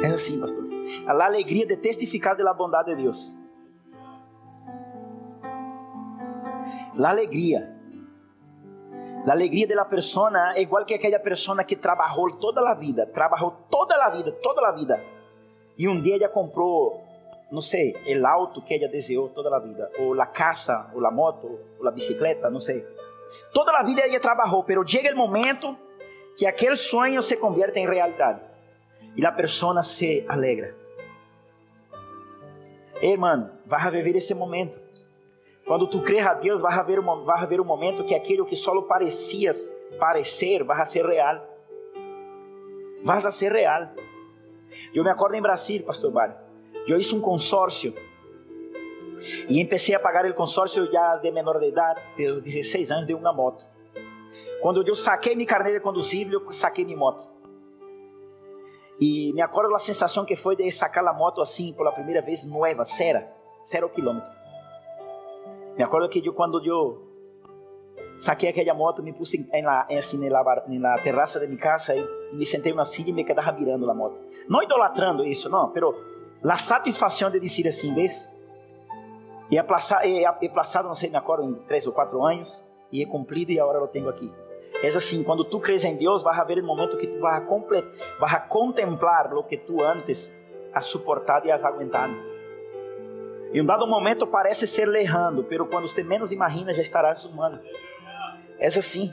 É assim, pastor. A alegria de testificar da bondade de Deus. La alegria. La alegria da persona é igual que aquela persona que trabalhou toda a vida, trabalhou toda a vida, toda a vida. E um dia ela comprou, não sei, o auto que ela desejou toda a vida, ou a casa, ou a moto, ou a bicicleta, não sei. Toda a vida ela trabalhou, pero chega o momento que aquele sonho se convierte em realidade e a pessoa se alegra. Hermano, vai viver esse momento. Quando tu crer a Deus, vai haver, um, vai haver um momento que aquilo que só parecias parecer vai ser real. Vai ser real. Eu me acordo em Brasil, pastor Mário. Eu fiz um consórcio e empecé a pagar o consórcio já de menor de idade, de 16 anos, de uma moto. Quando eu saquei minha carneira conduzível, eu saquei minha moto. E me acordo da sensação que foi de sacar a moto assim, pela primeira vez, nova, zero, zero quilômetro. Me acordo que eu, quando eu saquei aquela moto, me pus em la, assim, na, terraça de minha casa e me sentei na silla e me quedava mirando a moto. Não idolatrando isso, não, pero a satisfação de dizer assim, vês? E é passado, não sei, me acordo, em três ou quatro anos, e é cumprido e agora eu tenho aqui. É assim, quando tu crees em Deus, vai haver um momento que tu vai a, contemplar o que tu antes has suportado e has aguentado. E um dado momento parece ser lejano, pero quando você menos imagina, já estará sumando. É assim.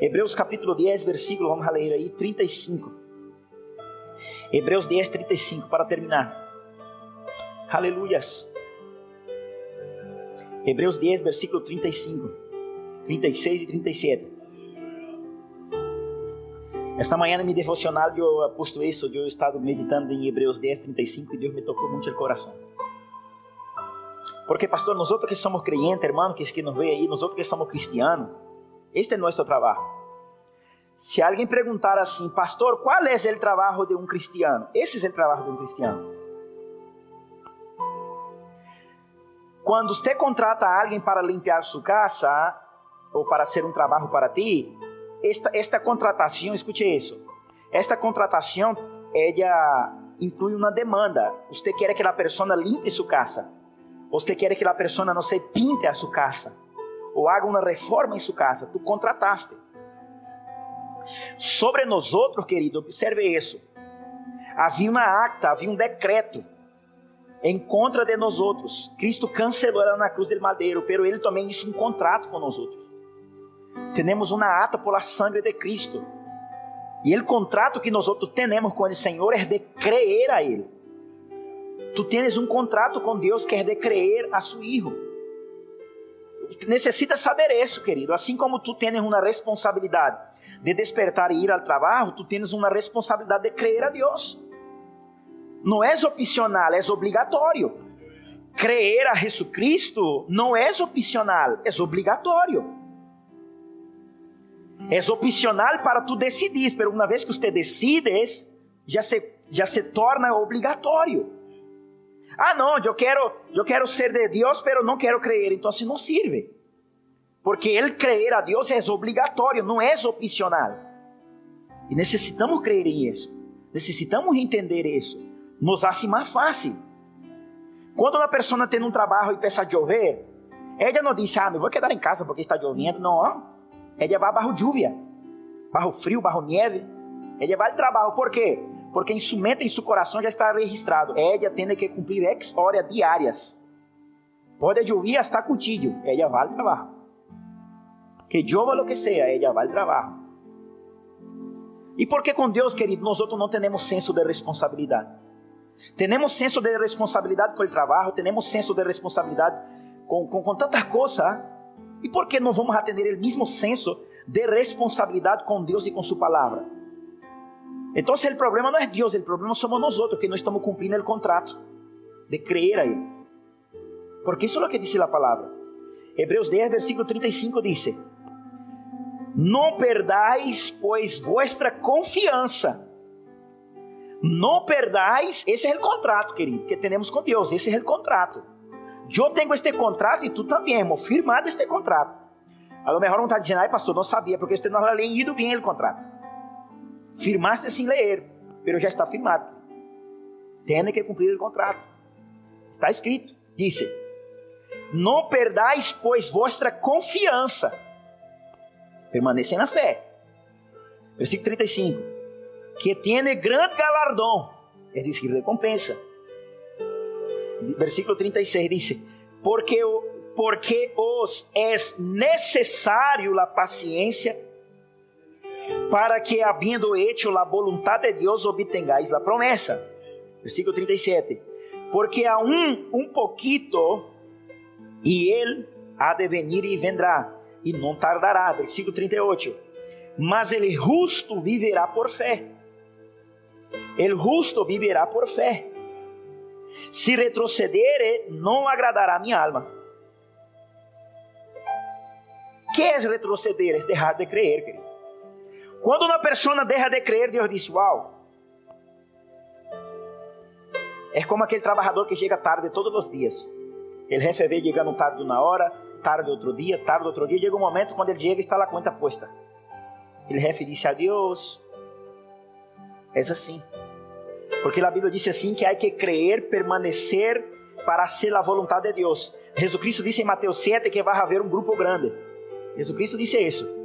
Hebreus capítulo 10, versículo, vamos ler aí, 35. Hebreus 10, 35, para terminar. Aleluias. Hebreus 10, versículo 35, 36 e 37. Esta manhã, no meu devocional, eu posto isso, eu estado meditando em Hebreus 10, 35 e Deus me tocou muito o coração. Porque, pastor, nós outros que somos creyentes, hermano, que, que nos vê aí, nós outros que somos cristianos, este é nosso trabalho. Se alguém perguntar assim, pastor, qual é o trabalho de um cristiano? Esse é o trabalho de um cristiano. Quando você contrata alguém para limpar sua casa ou para ser um trabalho para ti, esta, esta contratação, escute isso, esta contratação ela inclui uma demanda. Você quer que a pessoa limpe sua casa. Você quer que a pessoa, não sei, pinte a sua casa. Ou haga uma reforma em sua casa. Tu contrataste. Sobre nós outros, querido, observe isso. Havia uma acta, havia um decreto em contra de nós outros. Cristo cancelou ela na cruz do madeiro, pero ele também hizo um contrato com nós outros. Temos uma ata por la sangre de Cristo. E o contrato que nós outros temos com o Senhor é de creer a Ele. Tu tens um contrato com Deus que é de creer a su Hijo. Necessitas saber isso, querido. Assim como tu tens uma responsabilidade de despertar e ir ao trabalho, tu tens uma responsabilidade de creer a Deus. Não é opcional, é obrigatório. Creer a Jesus Cristo não é opcional, é obrigatório. É opcional para tu decidir, mas uma vez que você decides, já se, já se torna obrigatório. Ah, não, eu quero, eu quero ser de Deus, mas não quero crer, então assim não serve. Porque ele crer a Deus é obrigatório, não é opcional. E necessitamos crer em isso. Necessitamos entender isso nos hace mais fácil. Quando uma pessoa tem um trabalho e pensa chover, ela não diz, ah, me vou quedar em casa porque está chovendo. Não, ela vai barro lluvia, barro frio, barro neve. Ela vai ao trabalho, por quê? Porque em sua mente, em seu coração já está registrado. Ela tem que cumprir ex horas diárias. Pode chover, está contigo. Ela vai ao trabalho. Que chova o que seja, ela vai ao trabalho. E por que com Deus, querido, nós outros não temos senso de responsabilidade? Temos senso de responsabilidade com o trabalho, temos senso de responsabilidade com, com, com tantas coisas. E por que não vamos atender o mesmo senso de responsabilidade com Deus e com sua palavra? Então, o problema não é Deus, o problema somos nós outros, que não estamos cumprindo o contrato de creer a Ele. Porque isso é o que diz a palavra. Hebreus 10, versículo 35 diz: Não perdais, pois, vuestra confiança. Não perdais, esse é o contrato, querido, que temos com Deus, esse é o contrato. Eu tenho este contrato e tu também, irmão, firmado este contrato. A lo mejor não está dizendo, ai pastor, não sabia, porque você não ha leído bem o contrato. Firmaste sem ler, mas já está firmado. Tem que cumprir o contrato. Está escrito, disse: Não perdais, pois, vossa confiança. Permanecem na fé. Versículo 35. Que tiene grande galardão. É decir, recompensa. Versículo 36 diz: Porque, porque os é necessário a paciência para que, havendo hecho a vontade de Deus, obtengáis a promessa. Versículo 37. Porque a um, um pouquito, e ele há de venir e vendrá, e não tardará. Versículo 38. Mas ele justo viverá por fé. El justo viverá por fé. Se retroceder, não agradará a minha alma. que é retroceder? É deixar de crer, querido. Quando uma pessoa deixa de crer, Deus diz: Uau. É como aquele trabalhador que chega tarde todos os dias. Ele recebe chegando tarde uma hora, tarde outro dia, tarde outro dia. Chega um momento quando ele chega e está lá a conta posta. Ele refere a Deus. É assim. Porque a Bíblia diz assim que há que crer, permanecer para ser a vontade de Deus. Jesus Cristo disse em Mateus 7 que vai haver um grupo grande. Jesus Cristo disse isso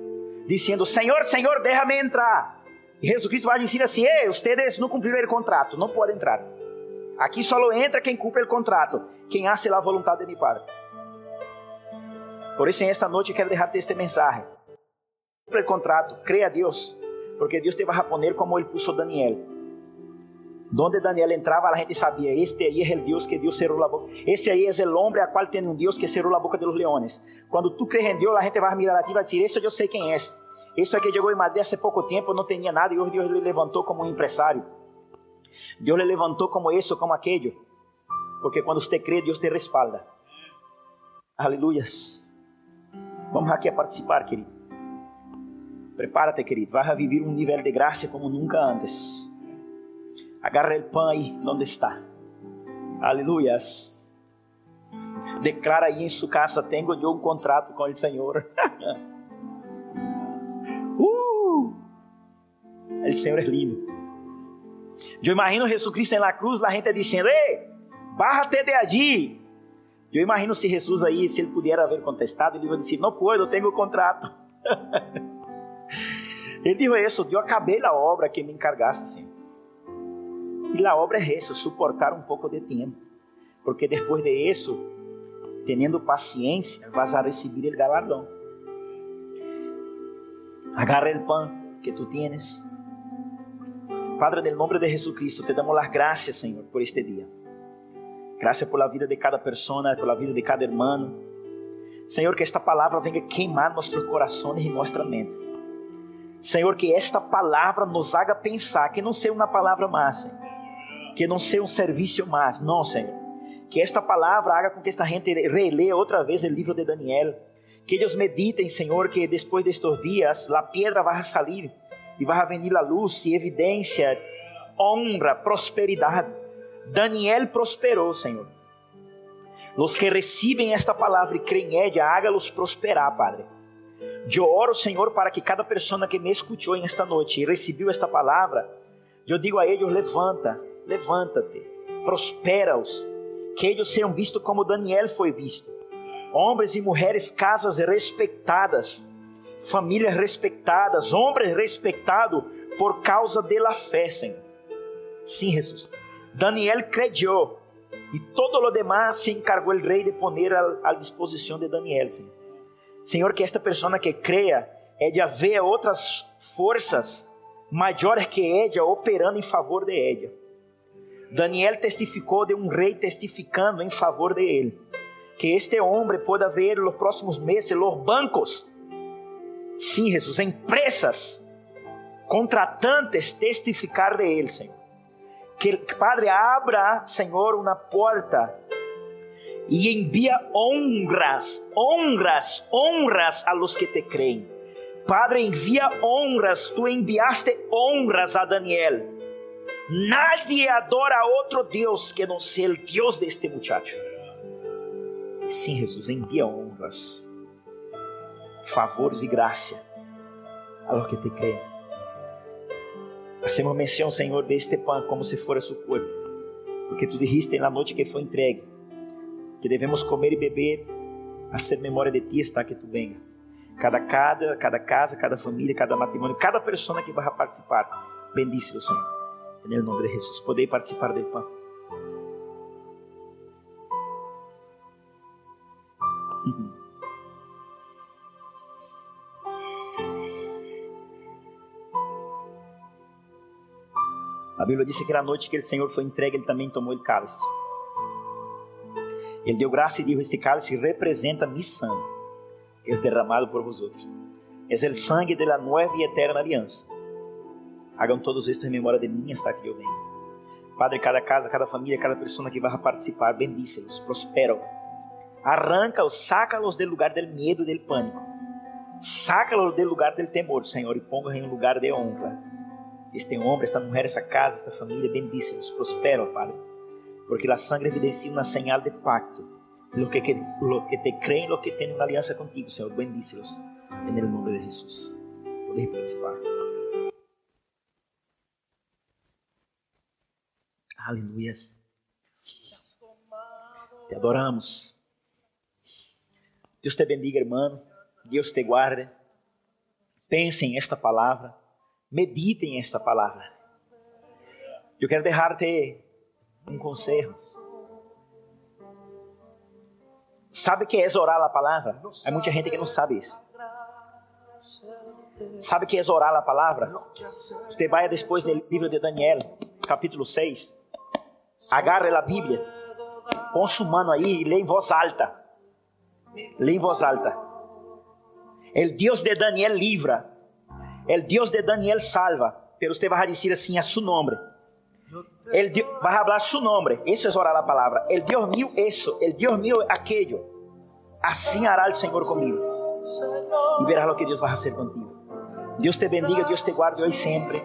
dizendo: Senhor, Senhor, déjame entrar. E Jesus Cristo vai dizer assim: Ei, ustedes não cumpriram o contrato, não podem entrar. Aqui só entra quem cumpre o contrato, quem hace a vontade de meu Padre. Por isso, esta noite, quero deixar este mensagem. Cumpre o contrato, creia a Deus, porque Deus te vai a poner como Ele puso Daniel. Donde Daniel entrava, a gente sabia, este aí é o Deus que Deus cerrou a boca. Esse aí é o homem a qual tem um Deus que cerrou a boca de los leones. Quando tu crees em Deus, a gente vai mirar a ti e vai dizer, esse eu sei quem é. Esse aqui chegou em Madrid há pouco tempo, não tinha nada, e hoje Deus lhe levantou como um empresário. Deus lhe levantou como isso, como aquele. Porque quando você crê, Deus te respalda. Aleluias. Vamos aqui a participar, querido. Prepárate, querido. Vai a viver um nível de graça como nunca antes. Agarre el pan ahí donde está. Aleluias. Declara aí em sua casa: Tenho eu um contrato com o Senhor. uh! O Senhor é lindo. Eu imagino Jesus Cristo na cruz, a gente dizendo: Ei, bájate de allí. Eu imagino se Jesus aí, se ele puder haver contestado, ele ia dizer: Não puedo, tenho o contrato. ele disse isso: Eu acabei a obra que me encargaste, Senhor. E la obra é isso, suportar um pouco de tempo. Porque depois de isso, tendo paciência, vas a receber o galardão. Agarra o pão que tu tienes. Padre, no nome de Jesus Cristo, te damos as graças, Senhor, por este dia. Graças por la vida de cada pessoa, por la vida de cada hermano. Senhor, que esta palavra venha queimar nossos corações e nossa mente. Senhor, que esta palavra nos haga pensar que não seja uma palavra massa, que não seja um serviço mais, não, Senhor. Que esta palavra haga com que esta gente releia outra vez o livro de Daniel. Que eles meditem, Senhor, que depois destes dias a pedra vai sair e vai venir a luz e evidência, honra, prosperidade. Daniel prosperou, Senhor. Os que recebem esta palavra e creem em ela, haga-los prosperar, Padre. Eu oro, Senhor, para que cada pessoa que me escutou esta noite e recebeu esta palavra, eu digo a eles: levanta, levanta-te, prospera-os, que eles sejam vistos como Daniel foi visto. Homens e mulheres, casas respeitadas, famílias respeitadas, homens respeitados por causa da fé, Senhor. Sim, Jesus. Daniel credió e todo o demás se encargou o rei de poner à disposição de Daniel, Senhor. Senhor, que esta pessoa que creia é de haver outras forças maiores que ella operando em favor de ella. Daniel testificou de um rei testificando em favor de ele. Que este homem pueda ver nos próximos meses os bancos. Sim, Jesus, empresas, contratantes testificar de Ele, Senhor. Que, Padre, abra, Senhor, uma porta e envia honras, honras, honras a los que te creem. Padre, envia honras, tu enviaste honras a Daniel. Nadie adora a Deus que não seja o Deus deste muchacho. Sim, Jesus, envia honras, favores e graça a los que te creem. Hacemos menção, Senhor, deste pão como se fosse seu corpo, porque tu dijiste na noite que foi entregue que devemos comer e beber, a ser memória de ti está que tu venha. Cada, cada, cada casa, cada família, cada matrimônio, cada pessoa que vai participar, bendice o Senhor. Em nome de Jesus, poder participar do pão. A Bíblia diz que na noite que o Senhor foi entregue, ele também tomou o cálice. Ele deu graça e disse: Este cálice representa mi sangue, que é derramado por vosotros. É o sangue da nova e eterna aliança. Hagam todos isto em memória de mim, hasta que eu venha. Padre, cada casa, cada família, cada pessoa que vai participar, bendícelos, prospera. Arranca-os, saca-los do lugar do medo, do pânico. Saca-los do lugar do temor, Senhor, e ponga em um lugar de honra. Este homem, esta mulher, esta casa, esta família, bendícelos, prospera, Padre porque la sangre evidencia una señal de pacto. Los que, que, los que te creen, los que tienen una alianza contigo, Señor, bendícelos en el nombre de Jesús. Podéis participar. Aleluya. Te adoramos. Deus te bendiga, irmão. Deus te guarde. Pense em esta palavra. Medite em esta palavra. Eu quero deixar-te um conselho. Sabe o que é orar a palavra? Há muita gente que não sabe isso. Sabe o que é orar a palavra? Você vai depois no livro de Daniel, capítulo 6. Agarre a Bíblia, põe sua mano aí e lê em voz alta. Lê em voz alta. El Deus de Daniel livra. El Deus de Daniel salva. Pero você vai dizer assim a seu nome. El Dios, vas a hablar su nombre. Eso es orar la palabra. El Dios mío, eso. El Dios mío, aquello. Así hará el Señor conmigo. Y verás lo que Dios va a hacer contigo. Dios te bendiga, Dios te guarde hoy siempre.